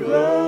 Toby,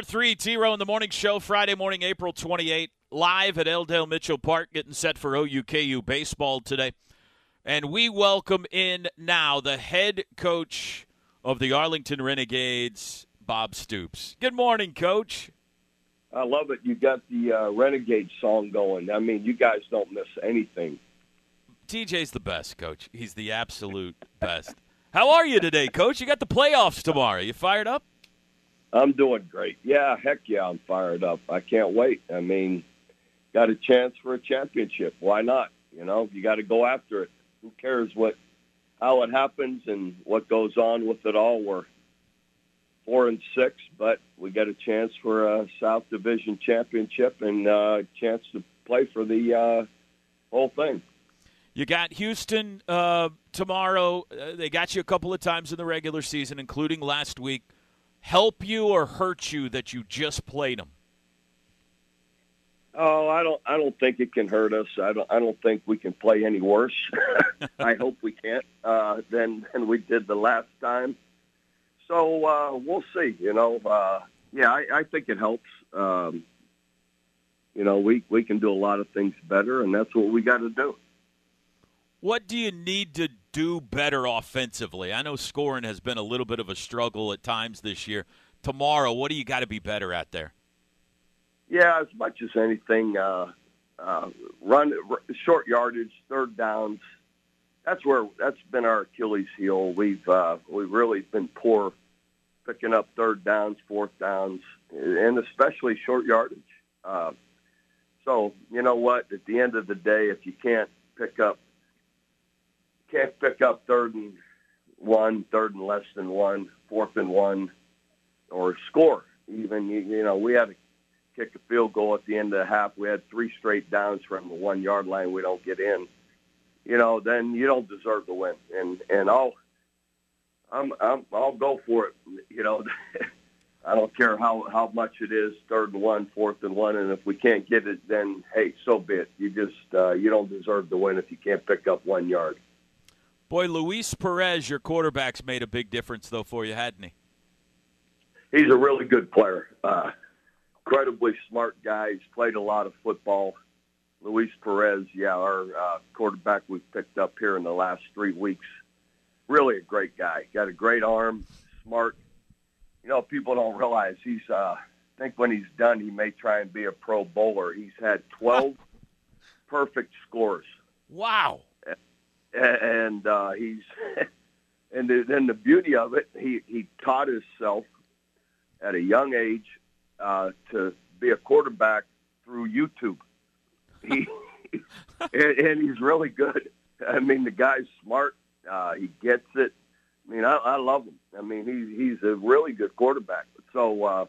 Hour three, T Row in the Morning Show, Friday morning, April 28, live at L. Dale Mitchell Park, getting set for OUKU baseball today. And we welcome in now the head coach of the Arlington Renegades, Bob Stoops. Good morning, Coach. I love it. You got the uh, Renegade song going. I mean, you guys don't miss anything. TJ's the best, Coach. He's the absolute best. How are you today, Coach? You got the playoffs tomorrow. You fired up? I'm doing great. Yeah, heck yeah, I'm fired up. I can't wait. I mean, got a chance for a championship. Why not? You know, you got to go after it. Who cares what, how it happens and what goes on with it all? We're four and six, but we got a chance for a South Division championship and a chance to play for the uh, whole thing. You got Houston uh, tomorrow. Uh, they got you a couple of times in the regular season, including last week. Help you or hurt you that you just played them? Oh, I don't. I don't think it can hurt us. I don't. I don't think we can play any worse. I hope we can't uh, than than we did the last time. So uh, we'll see. You know. Uh, yeah, I, I think it helps. Um, you know, we we can do a lot of things better, and that's what we got to do. What do you need to do better offensively? I know scoring has been a little bit of a struggle at times this year. Tomorrow, what do you got to be better at there? Yeah, as much as anything, uh, uh, run short yardage, third downs. That's where that's been our Achilles heel. We've uh, we've really been poor picking up third downs, fourth downs, and especially short yardage. Uh, so you know what? At the end of the day, if you can't pick up can't pick up third and one, third and less than one, fourth and one, or score even. You, you know, we had to kick a field goal at the end of the half. We had three straight downs from the one yard line. We don't get in. You know, then you don't deserve to win. And and I'll I'm, I'm I'll go for it. You know, I don't care how how much it is, third and one, fourth and one, and if we can't get it, then hey, so be it. You just uh, you don't deserve to win if you can't pick up one yard. Boy, Luis Perez, your quarterback's made a big difference though for you, hadn't he? He's a really good player. Uh, incredibly smart guy. He's played a lot of football. Luis Perez, yeah, our uh, quarterback we've picked up here in the last three weeks. Really a great guy. Got a great arm, smart. You know, people don't realize he's. Uh, I think when he's done, he may try and be a Pro Bowler. He's had 12 perfect scores, Wow. And uh, he's. and then the beauty of it, he he taught himself at a young age uh, to be a quarterback through YouTube. He and, and he's really good. I mean, the guy's smart. Uh, he gets it. I mean, I, I love him. I mean, he's he's a really good quarterback. So uh,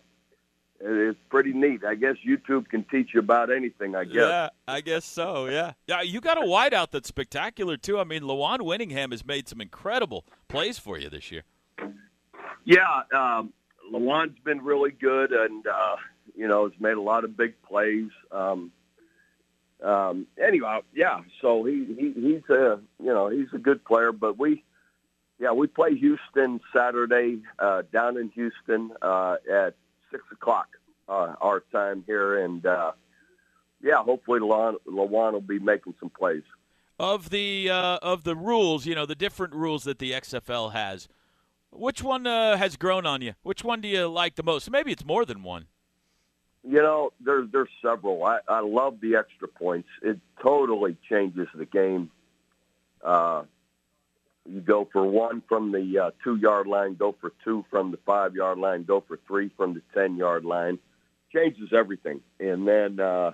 it's pretty neat. I guess YouTube can teach you about anything. I guess. Yeah, I guess so. Yeah, yeah. You got a wideout that's spectacular too. I mean, Lawan Winningham has made some incredible plays for you this year. Yeah, um, Lawan's been really good, and uh, you know has made a lot of big plays. Um, um, anyway, yeah. So he, he he's a you know he's a good player, but we yeah we play Houston Saturday uh, down in Houston uh, at six o'clock uh, our time here, and uh, yeah, hopefully Lawan, will be making some plays. Of the uh, of the rules, you know, the different rules that the XFL has. Which one uh, has grown on you? Which one do you like the most? Maybe it's more than one. You know, there's there's several. I, I love the extra points. It totally changes the game. You go for one from the uh, two yard line, go for two from the five yard line, go for three from the ten yard line. Changes everything. And then, uh,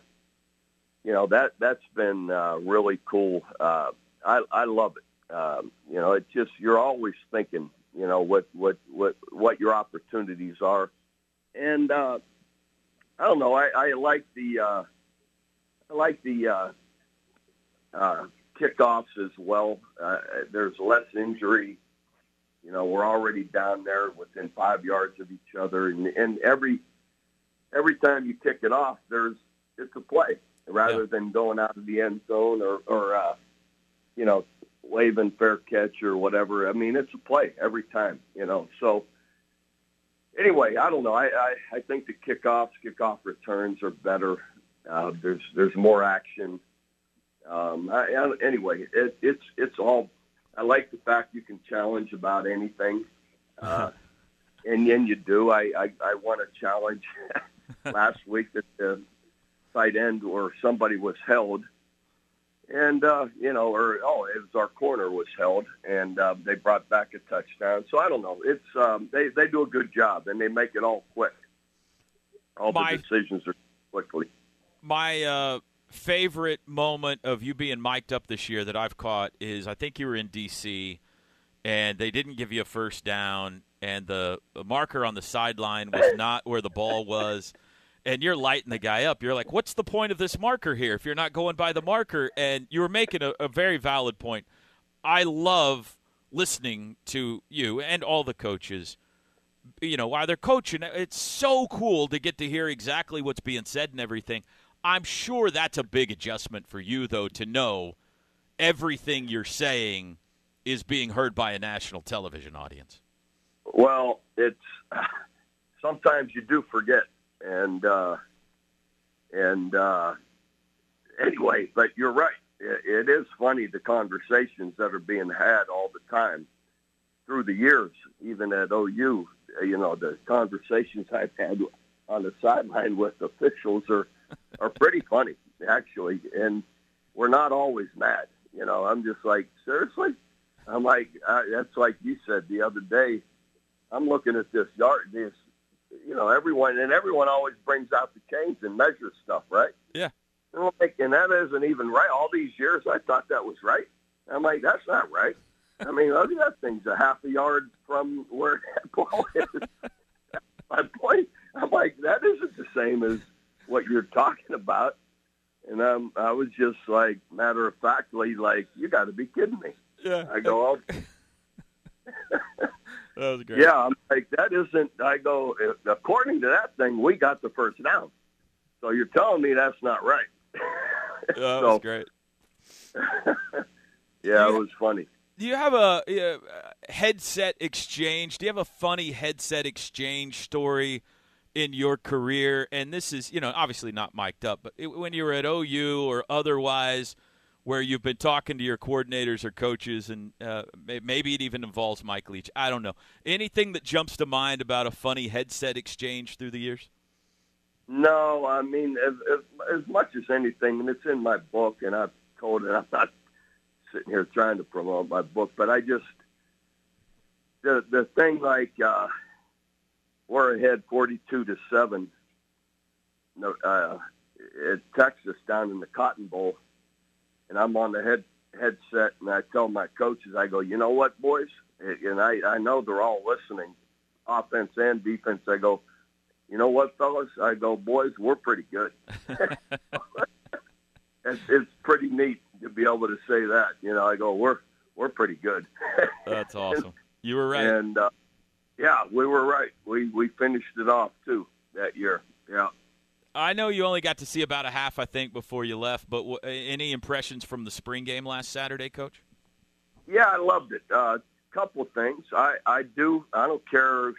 you know, that that's been uh, really cool. Uh, I I love it. Um, you know, it just you're always thinking, you know, what what what what your opportunities are, and uh, I don't know. I, I like the uh, I like the uh, uh, kickoffs as well. Uh, there's less injury. You know, we're already down there within five yards of each other, and, and every every time you kick it off, there's it's a play rather Yeah. than going out of the end zone or or uh, you know waving fair catch or whatever. I mean, it's a play every time. You know, so anyway, I don't know. I I, I think the kickoffs, kickoff returns are better. Uh, there's there's more action. Um, I, I, anyway, it, it's it's all. I like the fact you can challenge about anything, uh, and then you do. I I, I won a challenge last week that the tight end or somebody was held, and uh, you know, or oh, it was our corner was held, and uh, they brought back a touchdown. So I don't know. It's um, they they do a good job, and they make it all quick. All My- the decisions are quickly. My uh, favorite moment of you being mic'd up this year that I've caught is I think you were in D.C. and they didn't give you a first down, and the, marker on the sideline was not where the ball was. And you're lighting the guy up. You're like, "What's the point of this marker here if you're not going by the marker?" And you were making a, a very valid point. I love listening to you and all the coaches you know, while they're coaching, it's so cool to get to hear exactly what's being said and everything. I'm sure that's a big adjustment for you, though, to know everything you're saying is being heard by a national television audience. Well, it's sometimes you do forget, and uh, and uh, anyway, but you're right. It, it is funny the conversations that are being had all the time through the years, even at OU. You know, the conversations I've had on the sideline with officials are are pretty funny, actually, and we're not always mad. You know, I'm just like, seriously. I'm like, uh, that's like you said the other day. I'm looking at this yard, this, you know, everyone, and everyone always brings out the chains and measures stuff, right? Yeah. And I'm like, and that isn't even right. All these years, I thought that was right. I'm like, that's not right. I mean, look at that thing's a half a yard from where that ball is. My point, I'm like, that isn't the same as what you're talking about. And um, I was just like, matter of factly, like, you got to be kidding me. Yeah, I go, oh, that was great. Yeah, I'm like that isn't. I go according to that thing, we got the first down. So you're telling me that's not right? that so was great. yeah, it was funny. Do you have a, uh headset exchange? Do you have a funny headset exchange story in your career? And this is, you know, obviously not mic'd up, but it, when you were at OU or otherwise, where you've been talking to your coordinators or coaches, and uh, maybe it even involves Mike Leach. I don't know. Anything that jumps to mind about a funny headset exchange through the years? No, I mean as, as, as much as anything, and it's in my book, and I've told it. I'm not sitting here trying to promote my book, but I just the the thing like uh, we're ahead forty-two to seven. No, uh, at Texas down in the Cotton Bowl, and I'm on the head headset, and I tell my coaches, I go, you know what, boys, and I I know they're all listening, offense and defense. I go, you know what, fellas? I go, boys, we're pretty good. it's, it's pretty neat to be able to say that. You know, I go, we're we're pretty good. That's awesome. You were right. And uh, yeah, we were right. We we finished it off too that year. Yeah. I know you only got to see about a half, I think, before you left. But w- any impressions from the spring game last Saturday, Coach? Yeah, I loved it. A uh, couple of things. I I do. I don't care.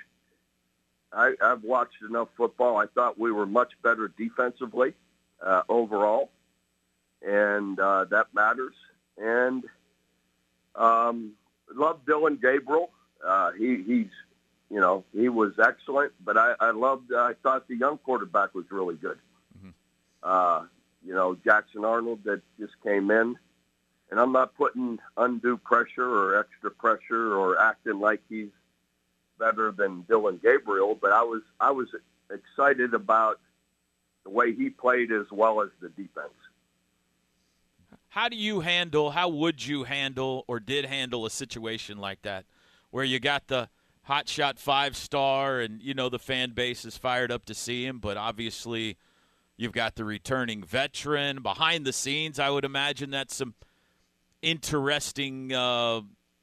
I, I've watched enough football. I thought we were much better defensively uh, overall, and uh, that matters. And um, love Dillon Gabriel. Uh, he he's you know, he was excellent, but I, I loved. I thought the young quarterback was really good. Mm-hmm. Uh, you know, Jackson Arnold that just came in, and I'm not putting undue pressure or extra pressure or acting like he's better than Dillon Gabriel, but I was I was excited about the way he played as well as the defense. How do you handle? How would you handle or did handle a situation like that, where you got the hotshot five star and you know the fan base is fired up to see him, but obviously you've got the returning veteran behind the scenes. I would imagine that's some interesting uh,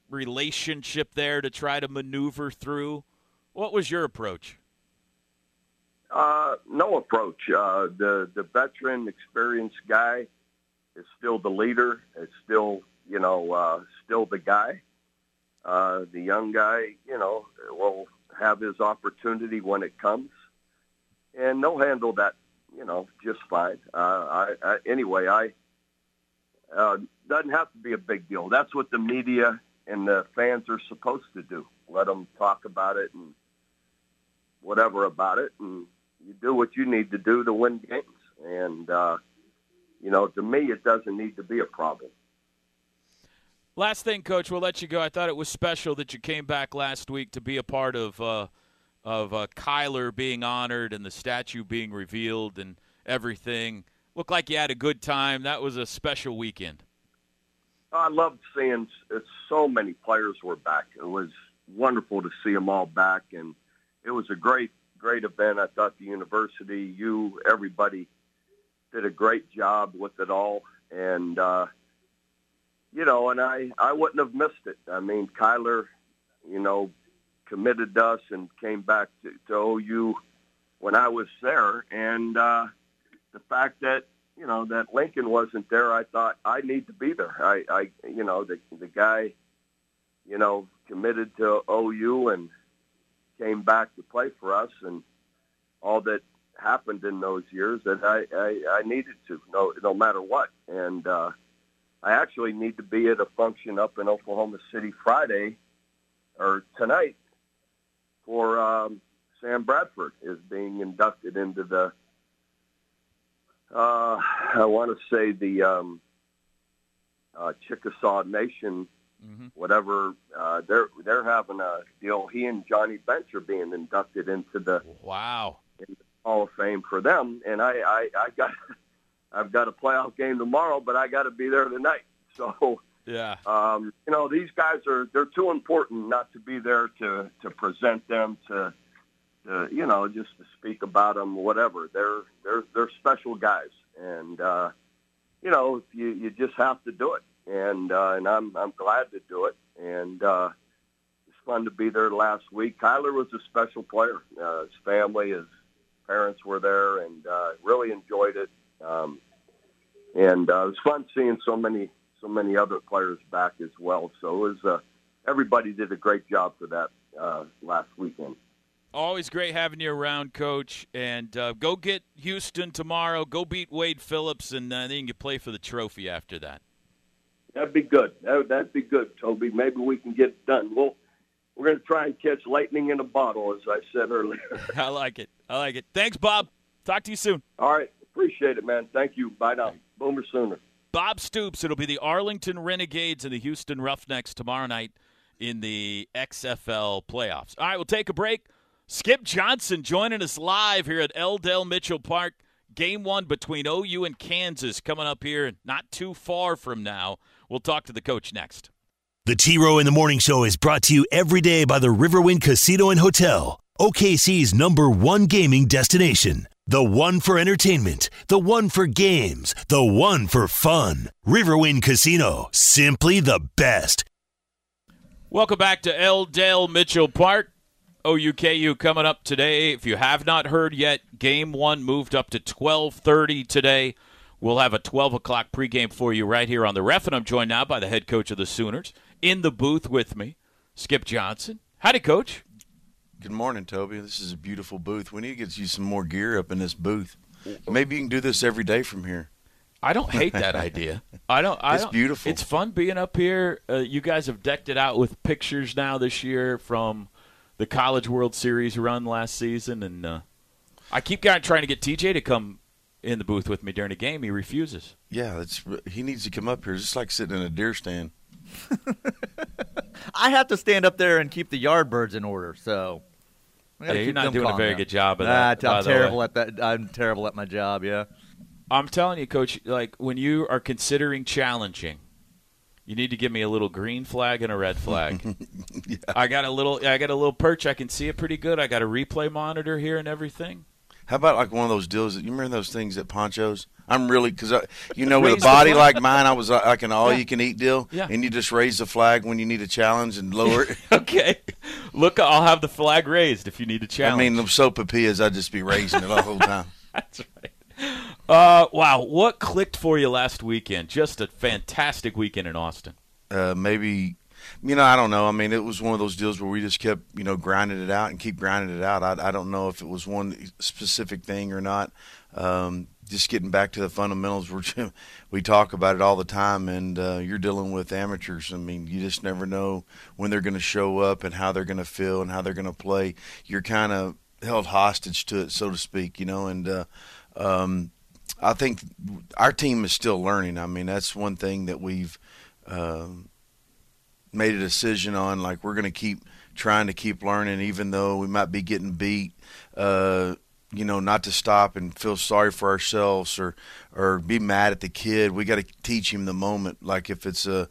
relationship there to try to maneuver through. What was your approach? Uh, no approach. Uh, the the veteran, experienced guy is still the leader. Is still you know uh, still the guy. Uh, the young guy, you know, will have his opportunity when it comes, and they'll handle that, you know, just fine. Uh, I, I, anyway, I uh, doesn't have to be a big deal. That's what the media and the fans are supposed to do. Let them talk about it and whatever about it, and you do what you need to do to win games. And uh, you know, to me, it doesn't need to be a problem. Last thing, Coach, we'll let you go. I thought it was special that you came back last week to be a part of uh, of uh, Kyler being honored and the statue being revealed and everything. Looked like you had a good time. That was a special weekend. I loved seeing so many players were back. It was wonderful to see them all back, and it was a great, great event. I thought the university, you, everybody did a great job with it all, and uh, you know, and I I wouldn't have missed it. I mean, Kyler, you know, committed to us and came back to, to OU when I was there, and uh, the fact that you know that Lincoln wasn't there, I thought I need to be there. I, I you know, the the guy, you know, committed to OU and came back to play for us, and all that happened in those years that I, I, I needed to, no, no matter what. And uh, I actually need to be at a function up in Oklahoma City Friday or tonight for um, Sam Bradford is being inducted into the, uh, I want to say the um, uh, Chickasaw Nation, mm-hmm. whatever. Uh, they're they're having a deal. He and Johnny Bench are being inducted into the wow Hall of Fame for them. And I, I, I got, I've got a playoff game tomorrow, but I got to be there tonight. So, yeah, um, you know, these guys are they're too important not to be there to to present them to, to you know, just to speak about them, whatever. They're they're they're special guys, and uh, you know, you you just have to do it. And uh, and I'm I'm glad to do it. And uh, it's fun to be there last week. Kyler was a special player. Uh, his family, his parents were there, and uh, really enjoyed it. Um, and uh, it was fun seeing so many so many other players back as well. So it was uh, everybody did a great job for that uh, last weekend. Always great having you around, Coach. And uh, go get Houston tomorrow. Go beat Wade Phillips, and uh, then you can play for the trophy after that. That'd be good. That, that'd be good, Toby. Maybe we can get it done. We'll we're going to try and catch lightning in a bottle, as I said earlier. I like it. I like it. Thanks, Bob. Talk to you soon. All right. Appreciate it, man. Thank you. Bye now. Boomer Sooner. Bob Stoops. It'll be the Arlington Renegades and the Houston Roughnecks tomorrow night in the XFL playoffs. All right, we'll take a break. Skip Johnson joining us live here at L. Dale Mitchell Park. Game one between OU and Kansas coming up here not too far from now. We'll talk to the coach next. The T Row in the Morning Show is brought to you every day by the Riverwind Casino and Hotel, OKC's number one gaming destination. The one for entertainment, the one for games, the one for fun. Riverwind Casino, simply the best. Welcome back to L. Dale Mitchell Park. OUKU coming up today. If you have not heard yet, game one moved up to 1230 today. We'll have a 12 o'clock pregame for you right here on the ref, and I'm joined now by the head coach of the Sooners in the booth with me, Skip Johnson. Howdy, Coach. Good morning, Toby. This is a beautiful booth. We need to get you some more gear up in this booth. Maybe you can do this every day from here. I don't hate that idea. I don't. I it's don't, beautiful. It's fun being up here. Uh, you guys have decked it out with pictures now this year from the College World Series run last season, and uh, I keep trying to get TJ to come in the booth with me during a game. He refuses. Yeah, it's he needs to come up here. It's just like sitting in a deer stand. I have to stand up there and keep the yard birds in order. So I gotta Yeah, you're not doing a very now. good job of that, by I'm terrible at that. I'm terrible at my job. Yeah. I'm telling you, Coach. Like when you are considering challenging, you need to give me a little green flag and a red flag. I got a little. I got a little perch. I can see it pretty good. I got a replay monitor here and everything. How about like one of those deals that you remember those things at Pancho's? I'm really because you know with a body like mine, I was uh, like an all you can eat deal, Yeah. and you just raise the flag when you need a challenge and lower it. okay. Look, I'll have the flag raised if you need a challenge. I mean, the sopapillas, I'd just be raising it the whole time. That's right. Uh, wow, what clicked for you last weekend? Just a fantastic weekend in Austin. uh, maybe you know I don't know. I mean, it was one of those deals where we just kept you know grinding it out and keep grinding it out. I, I don't know if it was one specific thing or not. Um, just getting back to the fundamentals, we're, we talk about it all the time, and uh, you're dealing with amateurs. I mean, you just never know when they're going to show up and how they're going to feel and how they're going to play. You're kind of held hostage to it, so to speak, you know, and. Uh, um, I think our team is still learning. I mean, that's one thing that we've um, made a decision on. Like we're going to keep trying to keep learning, even though we might be getting beat. Uh, you know, not to stop and feel sorry for ourselves or or be mad at the kid. We got to teach him the moment. Like if it's a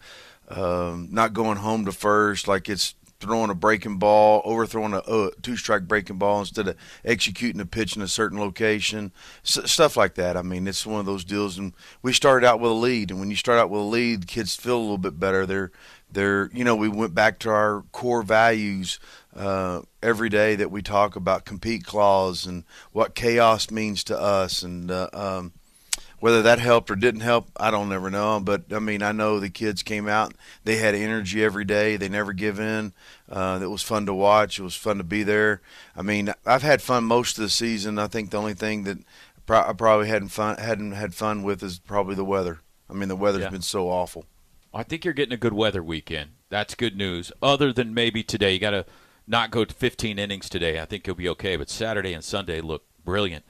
um, not going home to first, like it's throwing a breaking ball, overthrowing a two strike breaking ball instead of executing a pitch in a certain location, S- stuff like that. I mean, it's one of those deals. And we started out with a lead, and when you start out with a lead, kids feel a little bit better. They're they're you know we went back to our core values uh, every day that we talk about compete clause and what chaos means to us and. Uh, um, whether that helped or didn't help, I don't never know. But I mean, I know the kids came out; they had energy every day. They never give in. Uh, it was fun to watch. It was fun to be there. I mean, I've had fun most of the season. I think the only thing that I probably hadn't fun hadn't had fun with is probably the weather. I mean, the weather's Yeah. been so awful. I think you're getting a good weather weekend. That's good news. Other than maybe today, you got to not go to 15 innings today. I think you'll be okay. But Saturday and Sunday look brilliant.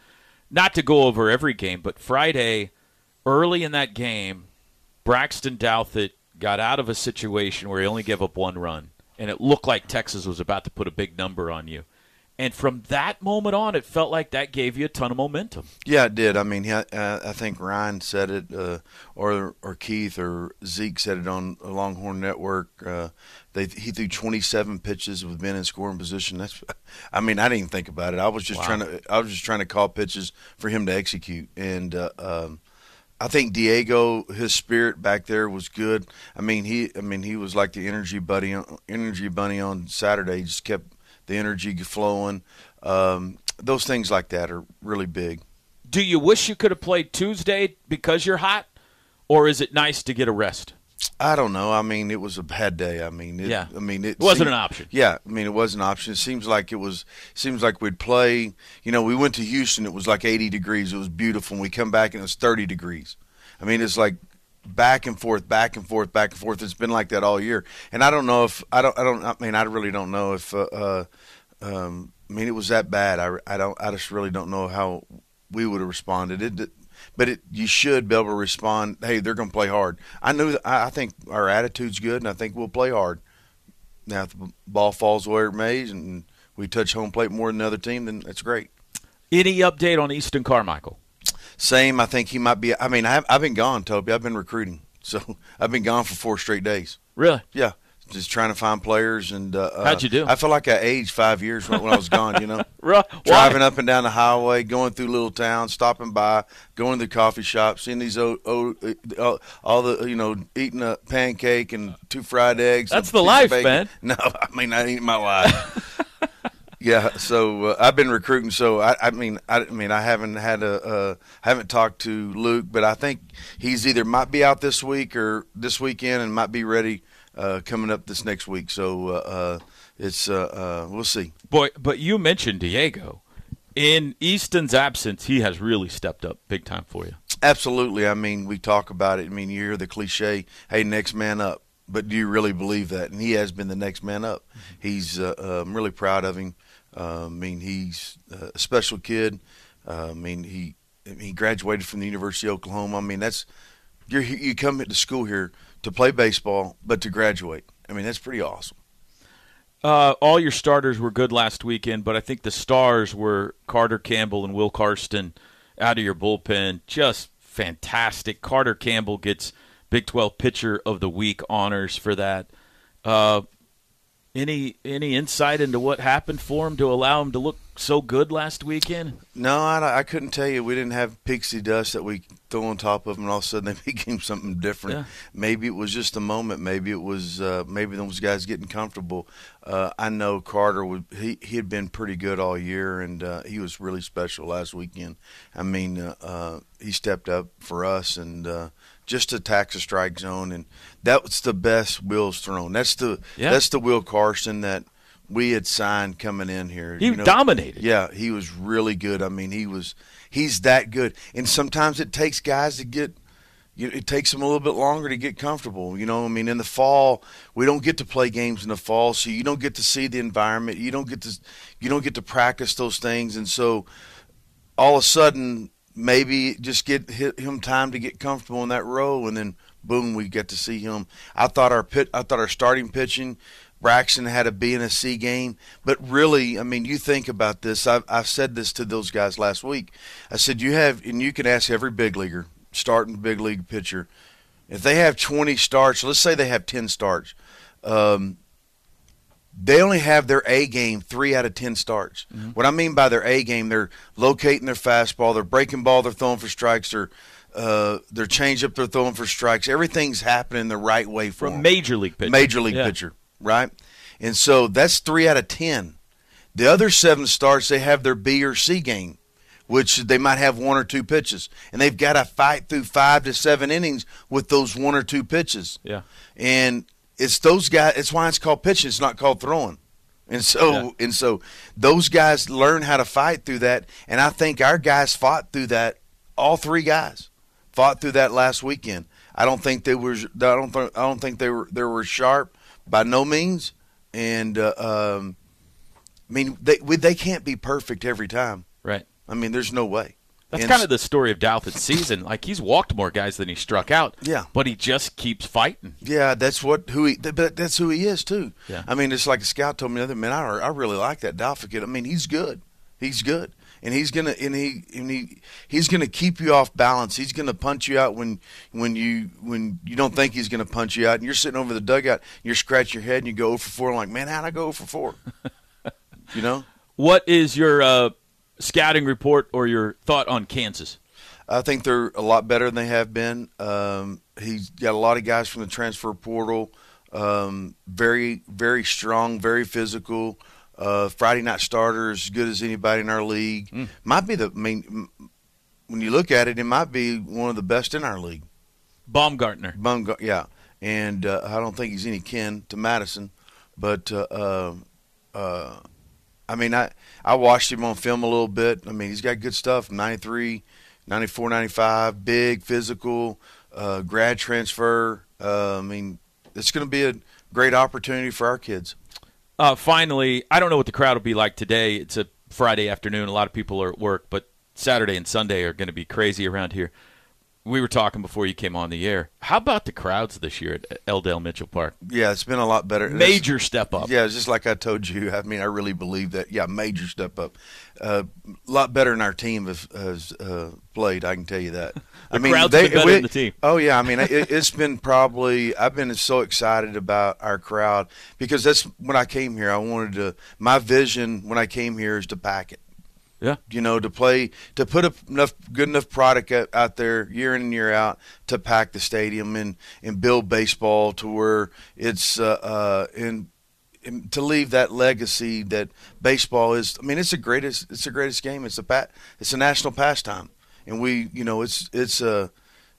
Not to go over every game, but Friday, early in that game, Braxton Douthit got out of a situation where he only gave up one run, and it looked like Texas was about to put a big number on you. And from that moment on, it felt like that gave you a ton of momentum. Yeah, it did. I mean, he, uh, I think Ryan said it, uh, or or Keith or Zeke said it on Longhorn Network. Uh, they he threw 27 pitches with men in scoring position. That's, I mean, I didn't think about it. I was just Wow. trying to, I was just trying to call pitches for him to execute, and uh, um, I think Diego, his spirit back there was good. I mean, he, I mean, he was like the energy buddy, energy bunny on Saturday. He just kept the energy flowing. Um, those things like that are really big. Do you wish you could have played Tuesday because you're hot, or is it nice to get a rest? I don't know. I mean, it was a bad day. I mean, it, Yeah. I mean, it, It wasn't seemed- an option. Yeah, I mean, it was an option. It seems like it was. Seems like we'd play. You know, we went to Houston. It was like 80 degrees. It was beautiful. And we come back and it was 30 degrees. I mean, it's like back and forth, back and forth, back and forth. It's been like that all year. And I don't know if I don't. I don't. I mean, I really don't know if. Uh, uh, um, I mean, it was that bad. I, I don't. I just really don't know how we would have responded. It, but it, you should be able to respond. Hey, they're going to play hard. I knew. I, I think our attitude's good, and I think we'll play hard. Now, if the ball falls where it may, and we touch home plate more than the other team, then that's great. Any update on Easton Carmichael? Same. I think he might be. I mean, I have, I've been gone, Toby. I've been recruiting, so I've been gone for four straight days. Really? Yeah, just trying to find players. And uh, How'd you do? I feel like I aged five years when, when I was gone. You know. Why? driving up and down the highway, going through little towns, stopping by, going to the coffee shop, seeing these old, old uh, all the you know, eating a pancake and two fried eggs. That's the life, man. No, I mean I ain't my life. Yeah, so uh, I've been recruiting. So I, I mean, I, I mean, I haven't had a, uh, haven't talked to Luke, but I think he's either might be out this week or this weekend, and might be ready uh, coming up this next week. So uh, uh, it's uh, uh, we'll see. Boy, but you mentioned Diego. In Easton's absence, he has really stepped up big time for you. Absolutely. I mean, we talk about it. I mean, you hear the cliche, "Hey, next man up." but do you really believe that? And he has been the next man up. He's uh, uh, I'm really proud of him. Uh, I mean, he's a special kid. Uh, I mean, he he graduated from the University of Oklahoma. I mean, that's you you come to school here to play baseball, but to graduate. I mean, that's pretty awesome. Uh, all your starters were good last weekend, but I think the stars were Carter Campbell and Will Carsten out of your bullpen. Just fantastic. Carter Campbell gets Big 12 Pitcher of the Week honors for that. Uh, any any insight into what happened for him to allow him to look so good last weekend? No, I, I couldn't tell you. We didn't have pixie dust that we throw on top of them, and all of a sudden they became something different. Yeah. Maybe it was just a moment. Maybe it was uh, maybe those guys getting comfortable. Uh, I know Carter would. He he had been pretty good all year, and uh, he was really special last weekend. I mean, uh, uh, he stepped up for us and. Just attacks the strike zone, and that's the best Will's thrown. That's the Yeah. that's the Will Carsten that we had signed coming in here. He you know. dominated. Yeah, he was really good. I mean, he was he's that good. And sometimes it takes guys to get you it takes them a little bit longer to get comfortable. You know, I mean, in the fall, we don't get to play games in the fall, so you don't get to see the environment. You don't get to you don't get to practice those things, and so all of a sudden, maybe just get him time to get comfortable in that role, and then boom, we get to see him. I thought our pit, I thought our starting pitching. Braxton had a B and a C game, but really, I mean, you think about this. I've, I've said this to those guys last week. I said you have, and you can ask every big leaguer, starting big league pitcher, if they have 20 starts. Let's say they have 10 starts. Um, they only have their A game three out of ten starts. What I mean by their A game, they're locating their fastball, they're breaking ball, they're throwing for strikes, they're uh, they're change up, they're throwing for strikes. Everything's happening the right way for From 'em. major league pitcher. major league Yeah. pitcher, right? And so that's three out of ten. The other seven starts, they have their B or C game, which they might have one or two pitches, and they've got to fight through five to seven innings with those one or two pitches. Yeah. And it's those guys. It's why it's called pitching. It's not called throwing. And so Yeah. and so those guys learn how to fight through that. And I think our guys fought through that. All three guys fought through that last weekend. I don't think they were. I don't. Th- I don't think they were. They were sharp by no means. And uh, um, I mean, they we, they can't be perfect every time. Right. I mean, there's no way. That's kind of the story of Douth this season. Like he's walked more guys than he struck out. Yeah. But he just keeps fighting. Yeah, that's what who he. But that's who he is too. Yeah. I mean, it's like a scout told me the other man. I, I really like that Dalfa kid. I mean, he's good. He's good, and he's gonna and he and he he's gonna keep you off balance. He's gonna punch you out when when you when you don't think he's gonna punch you out, and you're sitting over the dugout. And you're scratching your head and you go 0 for four. I'm like, man, how'd I go 0 for four? you know. What is your uh, scouting report or your thought on Kansas? I think they're a lot better than they have been. Um, he's got a lot of guys from the transfer portal. Um, very, very strong, very physical. Uh, Friday night starter as good as anybody in our league. Might be the. I mean, when you look at it, it might be one of the best in our league. Baumgartner. Baumgartner, yeah, and uh, I don't think he's any kin to Madison, but uh, uh, uh, I mean, I I watched him on film a little bit. I mean, he's got good stuff. 93, 94, 95, big, physical, uh, grad transfer. Uh, I mean, it's going to be a great opportunity for our kids. Uh, finally, I don't know what the crowd will be like today. It's a Friday afternoon. A lot of people are at work, but Saturday and Sunday are going to be crazy around here. We were talking before you came on the air. How about the crowds this year at L. Dale Mitchell Park? Yeah, it's been a lot better. Major step up. Yeah, just like I told you. I mean, I really believe that. Yeah, major step up. A lot better than our team has, has uh, played. I can tell you that. I mean, crowd's been better than the team. Oh yeah, I mean, it, it's been probably. I've been so excited about our crowd because that's when I came here. I wanted to. My vision when I came here is to pack it Yeah. you know, to play, to put enough good enough product out, there year in and year out to pack the stadium and and build baseball to where it's uh, uh and, and to leave that legacy that baseball is. I mean, it's the greatest. It's the greatest game. It's a pat. It's a national pastime, and we, you know, it's it's uh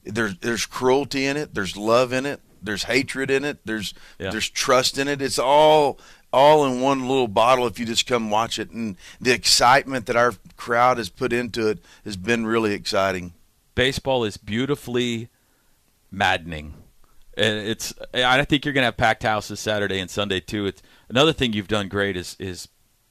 there's there's cruelty in it. There's love in it. There's hatred in it. There's Yeah. there's trust in it. It's all all in one little bottle if you just come watch it. And the excitement that our crowd has put into it has been really exciting. baseball is beautifully maddening. and it's I think you're going to have packed houses Saturday and Sunday too. It's another thing you've done great is is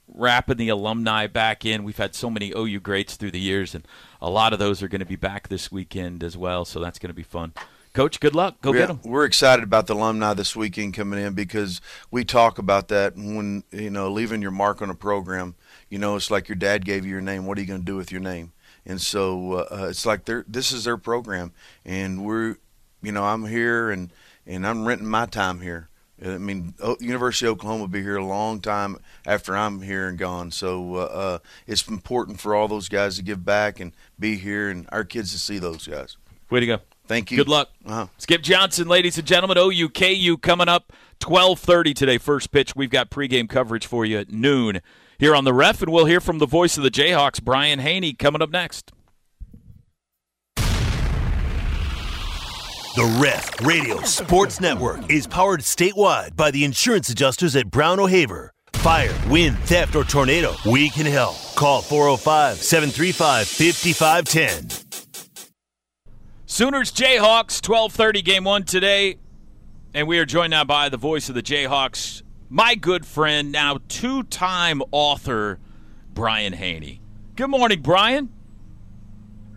wrapping the alumni back in. We've had so many OU greats through the years, and a lot of those are going to be back this weekend as well. So that's going to be fun. Coach, good luck. Go we're, get them. We're excited about the alumni this weekend coming in because we talk about that when you know leaving your mark on a program. You know, it's like your dad gave you your name. What are you going to do with your name? And so uh, it's like they this is their program, and we're, you know, I'm here and and I'm renting my time here. I mean, University of Oklahoma will be here a long time after I'm here and gone. So uh, uh, it's important for all those guys to give back and be here, and our kids to see those guys. Way to go! Thank you. Good luck. Uh-huh. Skip Johnson, ladies and gentlemen. OUKU coming up 12:30 today. First pitch. We've got pregame coverage for you at noon here on the Ref, and we'll hear from the voice of the Jayhawks, Brian Hanni, coming up next. The Ref Radio Sports Network is powered statewide by the insurance adjusters at Brown O'Haver. Fire, wind, theft, or tornado, we can help. Call 405 735 5510. Sooners Jayhawks 12:30 game 1 today and we are joined now by the voice of the Jayhawks, my good friend, now two-time author Brian Hanni. Good morning, Brian.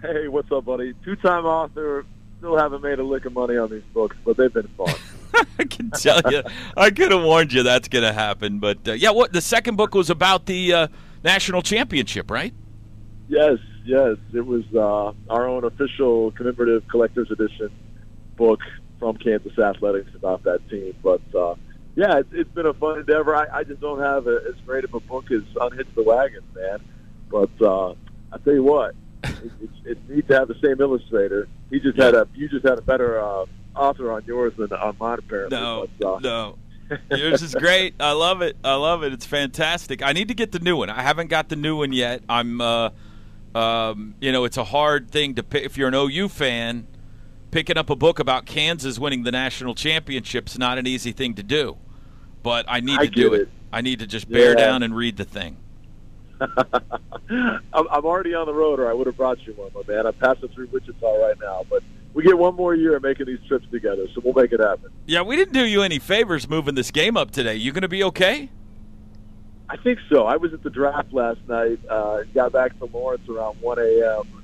Hey, what's up, buddy? Two-time author, still haven't made a lick of money on these books, but they've been fun. I can tell you, I could have warned you that's going to happen. But uh, yeah, what the second book was about the uh, national championship, right? Yes, yes. It was uh, our own official commemorative collector's edition book from Kansas Athletics about that team. But uh, yeah, it's, it's been a fun endeavor. I, I just don't have a, as great of a book as Unhitch the Wagon, man. But uh, I tell you what, it, it's, it's neat to have the same illustrator. He just had a you just had a better uh, author on yours than on mine, apparently. No, but, uh, no. Yours is great. I love it. I love it. It's fantastic. I need to get the new one. I haven't got the new one yet. I'm, uh, um, you know, it's a hard thing to pick. If you're an OU fan, picking up a book about Kansas winning the national championship's not an easy thing to do. But I need I to do it. it. I need to just bear Yeah. down and read the thing. I'm, I'm already on the road, or I would have brought you one, my man. I'm passing through Wichita right now, but we get one more year of making these trips together, so we'll make it happen. Yeah, we didn't do you any favors moving this game up today. You going to be okay? I think so. I was at the draft last night. Uh, got back to Lawrence around 1 a.m.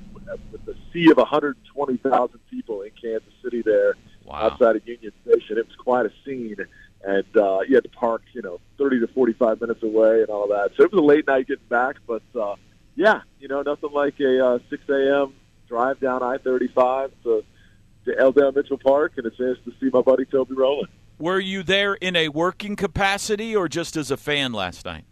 with a sea of 120,000 people in Kansas City there Wow. outside of Union Station. It was quite a scene. And uh, you had to park, you know, 30 to 45 minutes away and all that. So it was a late night getting back. But, uh, yeah, you know, nothing like a uh, 6 a.m. drive down I-35 to, to L. Dale Mitchell Park and a chance to see my buddy Toby Rowland. Were you there in a working capacity or just as a fan last night?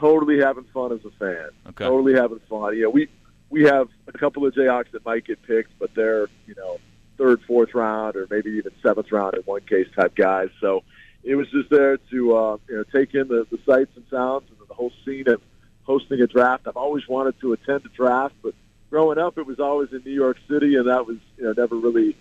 Totally having fun as a fan. Okay. Totally having fun. Yeah, we we have a couple of Jayhawks that might get picked, but they're you know third, fourth round, or maybe even seventh round in one case type guys. So it was just there to uh, you know take in the, the sights and sounds and the whole scene of hosting a draft. I've always wanted to attend a draft, but growing up, it was always in New York City, and that was you know never really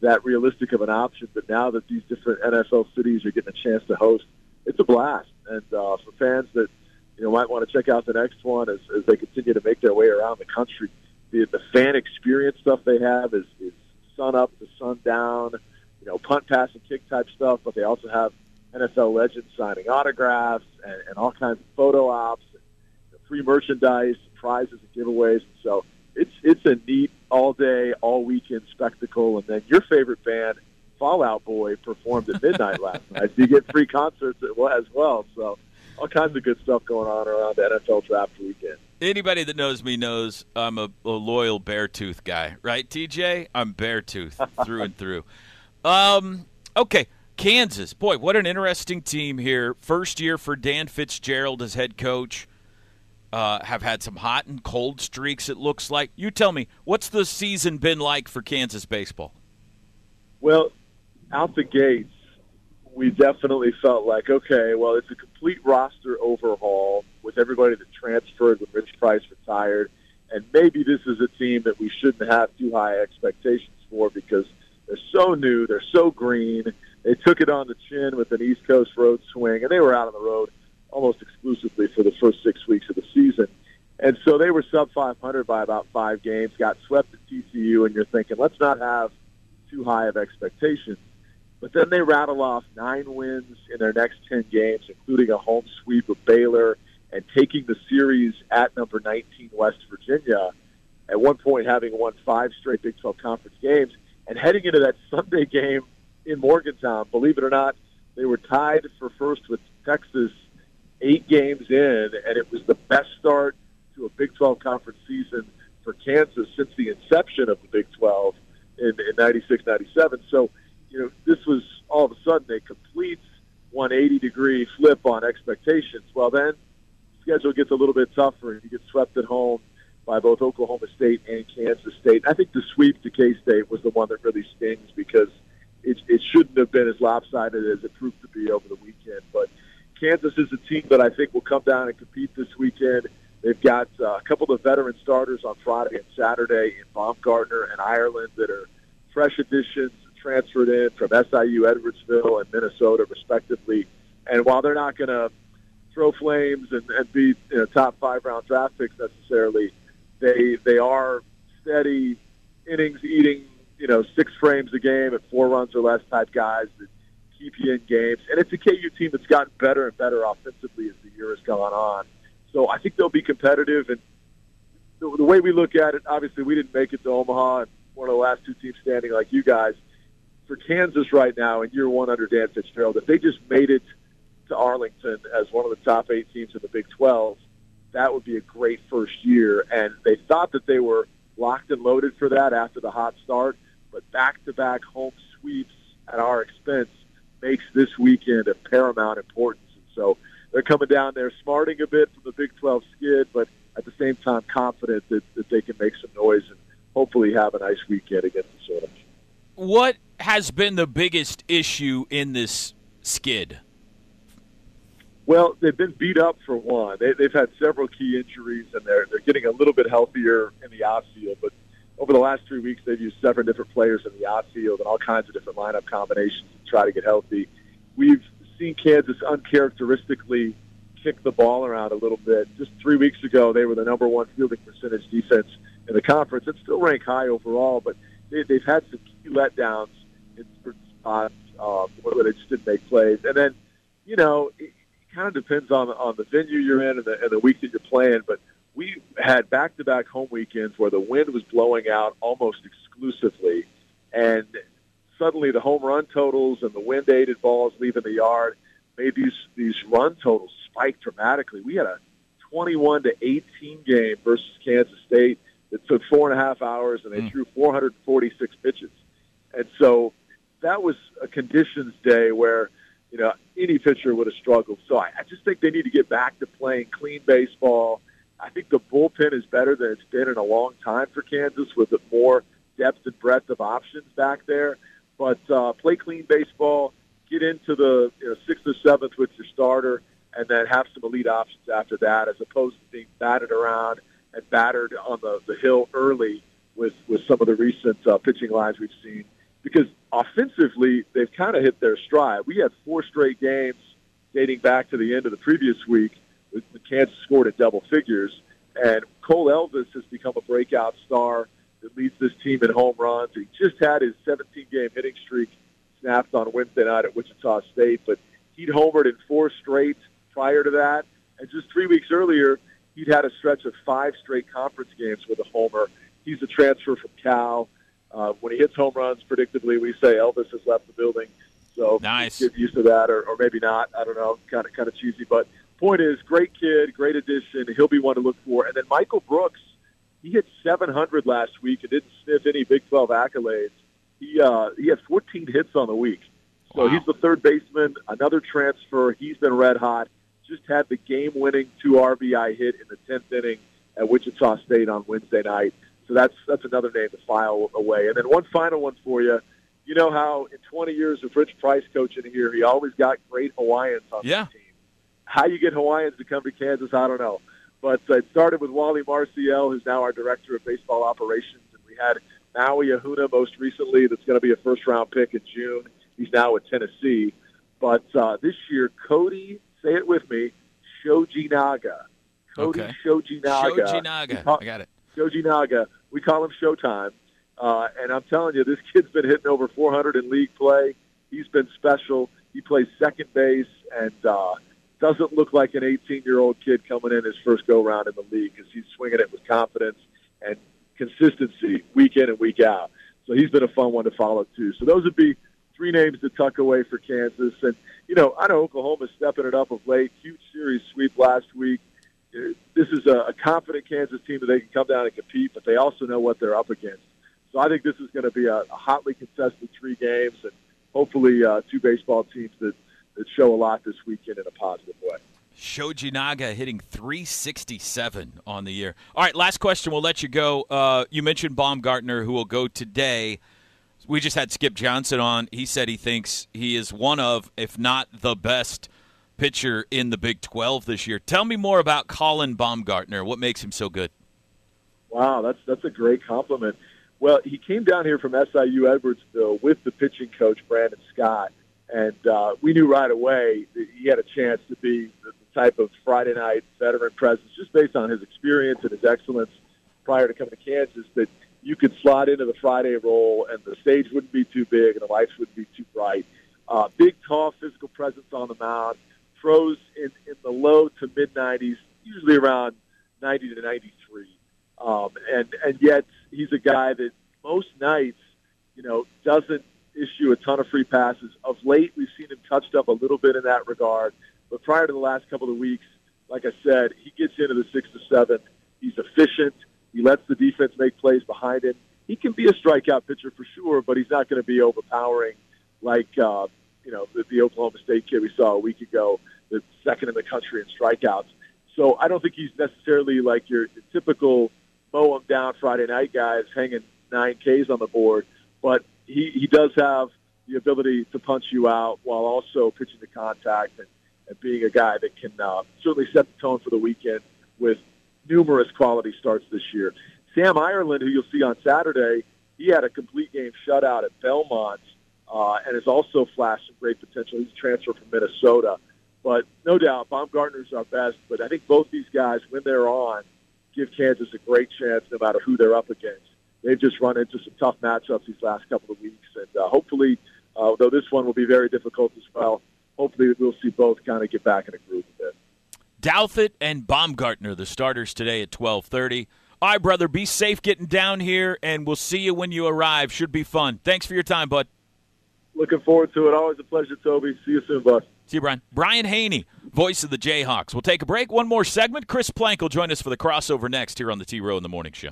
that realistic of an option. But now that these different NFL cities are getting a chance to host, it's a blast. And uh, for fans that you know might want to check out the next one as, as they continue to make their way around the country, the, the fan experience stuff they have is, is sun up to sun down, you know, punt, pass, and kick type stuff. But they also have NFL legends signing autographs and, and all kinds of photo ops, and free merchandise, prizes, and giveaways. So it's it's a neat all day, all weekend spectacle. And then your favorite band, Fall Out Boy, performed at midnight last night. So you get free concerts as well. So all kinds of good stuff going on around the NFL draft weekend. Anybody that knows me knows I'm a, a loyal Beartooth guy, right, TJ? I'm Beartooth through and through. Um, okay, Kansas. Boy, what an interesting team here. First year for Dan Fitzgerald as head coach. Uh, have had some hot and cold streaks, it looks like. You tell me, what's the season been like for Kansas baseball? Well, out the gates, we definitely felt like, okay, well, it's a complete roster overhaul with everybody that transferred when Ritch Price retired. And maybe this is a team that we shouldn't have too high expectations for because they're so new, they're so green. They took it on the chin with an East Coast road swing, and they were out on the road almost exclusively for the first six weeks of the season. And so they were sub 500 by about five games, got swept at TCU, and you're thinking, let's not have too high of expectations. But then they rattle off nine wins in their next 10 games, including a home sweep of Baylor and taking the series at number 19 West Virginia. At one point, having won five straight Big 12 conference games and heading into that Sunday game in Morgantown. Believe it or not, they were tied for first with Texas eight games in, and it was the best start to a Big 12 conference season for Kansas since the inception of the Big 12 in, in 96, 97. So, you know, this was all of a sudden a complete 180 degree flip on expectations. Well, then schedule gets a little bit tougher, and you get swept at home by both Oklahoma State and Kansas State. I think the sweep to K State was the one that really stings because it, it shouldn't have been as lopsided as it proved to be over the weekend. But Kansas is a team that I think will come down and compete this weekend. They've got uh, a couple of veteran starters on Friday and Saturday in Baumgartner and Ireland that are fresh additions transferred in from SIU, Edwardsville, and Minnesota, respectively. And while they're not going to throw flames and, and be you know, top five round draft picks necessarily, they they are steady innings eating, you know, six frames a game at four runs or less type guys that keep you in games. And it's a KU team that's gotten better and better offensively as the year has gone on. So I think they'll be competitive. And the, the way we look at it, obviously, we didn't make it to Omaha and one of the last two teams standing like you guys. For Kansas right now in year one under Dan Fitzgerald, if they just made it to Arlington as one of the top eight teams in the Big 12, that would be a great first year. And they thought that they were locked and loaded for that after the hot start, but back-to-back home sweeps at our expense makes this weekend of paramount importance. And so they're coming down there smarting a bit from the Big 12 skid, but at the same time confident that, that they can make some noise and hopefully have a nice weekend against the Sooners. What has been the biggest issue in this skid? Well, they've been beat up for one. They, they've had several key injuries, and they're they're getting a little bit healthier in the outfield. But over the last three weeks, they've used seven different players in the outfield and all kinds of different lineup combinations to try to get healthy. We've seen Kansas uncharacteristically kick the ball around a little bit. Just three weeks ago, they were the number one fielding percentage defense in the conference and still rank high overall. But they, they've had some key letdowns in certain spots um, where they just didn't make plays. And then, you know, it, kind of depends on on the venue you're in and the, and the week that you're playing. But we had back-to-back home weekends where the wind was blowing out almost exclusively, and suddenly the home run totals and the wind-aided balls leaving the yard made these these run totals spike dramatically. We had a 21 to 18 game versus Kansas State that took four and a half hours, and they mm. threw 446 pitches, and so that was a conditions day where you know, any pitcher would have struggled. So I, I just think they need to get back to playing clean baseball. I think the bullpen is better than it's been in a long time for Kansas with more depth and breadth of options back there. But uh, play clean baseball, get into the you know, sixth or seventh with your starter, and then have some elite options after that, as opposed to being batted around and battered on the, the hill early with, with some of the recent uh, pitching lines we've seen because offensively they've kind of hit their stride. We had four straight games dating back to the end of the previous week with Kansas scored at double figures, and Cole Elvis has become a breakout star that leads this team in home runs. He just had his 17-game hitting streak snapped on Wednesday night at Wichita State, but he'd homered in four straight prior to that, and just three weeks earlier he'd had a stretch of five straight conference games with a homer. He's a transfer from Cal. Uh, when he hits home runs, predictably, we say Elvis has left the building. So nice. get used to that, or, or maybe not. I don't know. Kind of kind of cheesy, but point is, great kid, great addition. He'll be one to look for. And then Michael Brooks, he hit 700 last week and didn't sniff any Big 12 accolades. He uh, he had 14 hits on the week. So wow. he's the third baseman, another transfer. He's been red hot. Just had the game-winning two RBI hit in the 10th inning at Wichita State on Wednesday night. So that's that's another name to file away. And then one final one for you. You know how in 20 years of Ritch Price coaching here, he always got great Hawaiians on yeah. the team. How you get Hawaiians to come to Kansas, I don't know. But it started with Wally Marciel, who's now our director of baseball operations, and we had Maui Ahuna most recently. That's going to be a first round pick in June. He's now with Tennessee. But uh, this year, Cody, say it with me, Shojinaga. Cody okay. Shojinaga. Shoji Naga. I got it. Shojinaga. We call him Showtime. Uh, and I'm telling you, this kid's been hitting over 400 in league play. He's been special. He plays second base and uh, doesn't look like an 18-year-old kid coming in his first go-round in the league because he's swinging it with confidence and consistency week in and week out. So he's been a fun one to follow too. So those would be three names to tuck away for Kansas. And you know, I know Oklahoma's stepping it up of late. Huge series sweep last week. This is a, confident Kansas team that they can come down and compete, but they also know what they're up against. So I think this is going to be a, a hotly contested three games, and hopefully uh, two baseball teams that, that show a lot this weekend in a positive way. Shoji Naga hitting 367 on the year. All right, last question. We'll let you go. Uh, you mentioned Baumgartner, who will go today. We just had Skip Johnson on. He said he thinks he is one of, if not the best pitcher in the Big 12 this year. Tell me more about Colin Baumgartner. What makes him so good? Wow, that's that's a great compliment. Well, he came down here from SIU Edwardsville with the pitching coach Brandon Scott, and uh, we knew right away that he had a chance to be the, type of Friday night veteran presence, just based on his experience and his excellence prior to coming to Kansas. That you could slot into the Friday role, and the stage wouldn't be too big, and the lights wouldn't be too bright. Uh, big, tall, physical presence on the mound. Throws in, in the low to mid 90s, usually around 90 to 93. Um, and and yet he's a guy that most nights, you know, doesn't issue a ton of free passes. Of late, we've seen him touched up a little bit in that regard. But prior to the last couple of weeks, like I said, he gets into the sixth or seventh. He's efficient. He lets the defense make plays behind him. He can be a strikeout pitcher for sure, but he's not going to be overpowering like uh, you know the, the Oklahoma State kid we saw a week ago, the second in the country in strikeouts. So I don't think he's necessarily like your typical mow him down Friday night guys hanging nine Ks on the board, but he, he does have the ability to punch you out while also pitching to contact and, and being a guy that can uh, certainly set the tone for the weekend with numerous quality starts this year. Sam Ireland, who you'll see on Saturday, he had a complete game shutout at Belmont uh, and has also flashed some great potential. He's transferred from Minnesota. But no doubt, Baumgartner's our best. But I think both these guys, when they're on, give Kansas a great chance no matter who they're up against. They've just run into some tough matchups these last couple of weeks. And uh, hopefully, uh, though this one will be very difficult as well, hopefully we'll see both kind of get back in a groove a bit. Douthit and Baumgartner, the starters today at 1230. All right, brother, be safe getting down here, and we'll see you when you arrive. Should be fun. Thanks for your time, bud. Looking forward to it. Always a pleasure, Toby. See you soon, bud. See you, Brian. Brian Hanni, voice of the Jayhawks. We'll take a break. One more segment. Chris Plank will join us for the crossover next here on the T Row in the Morning Show.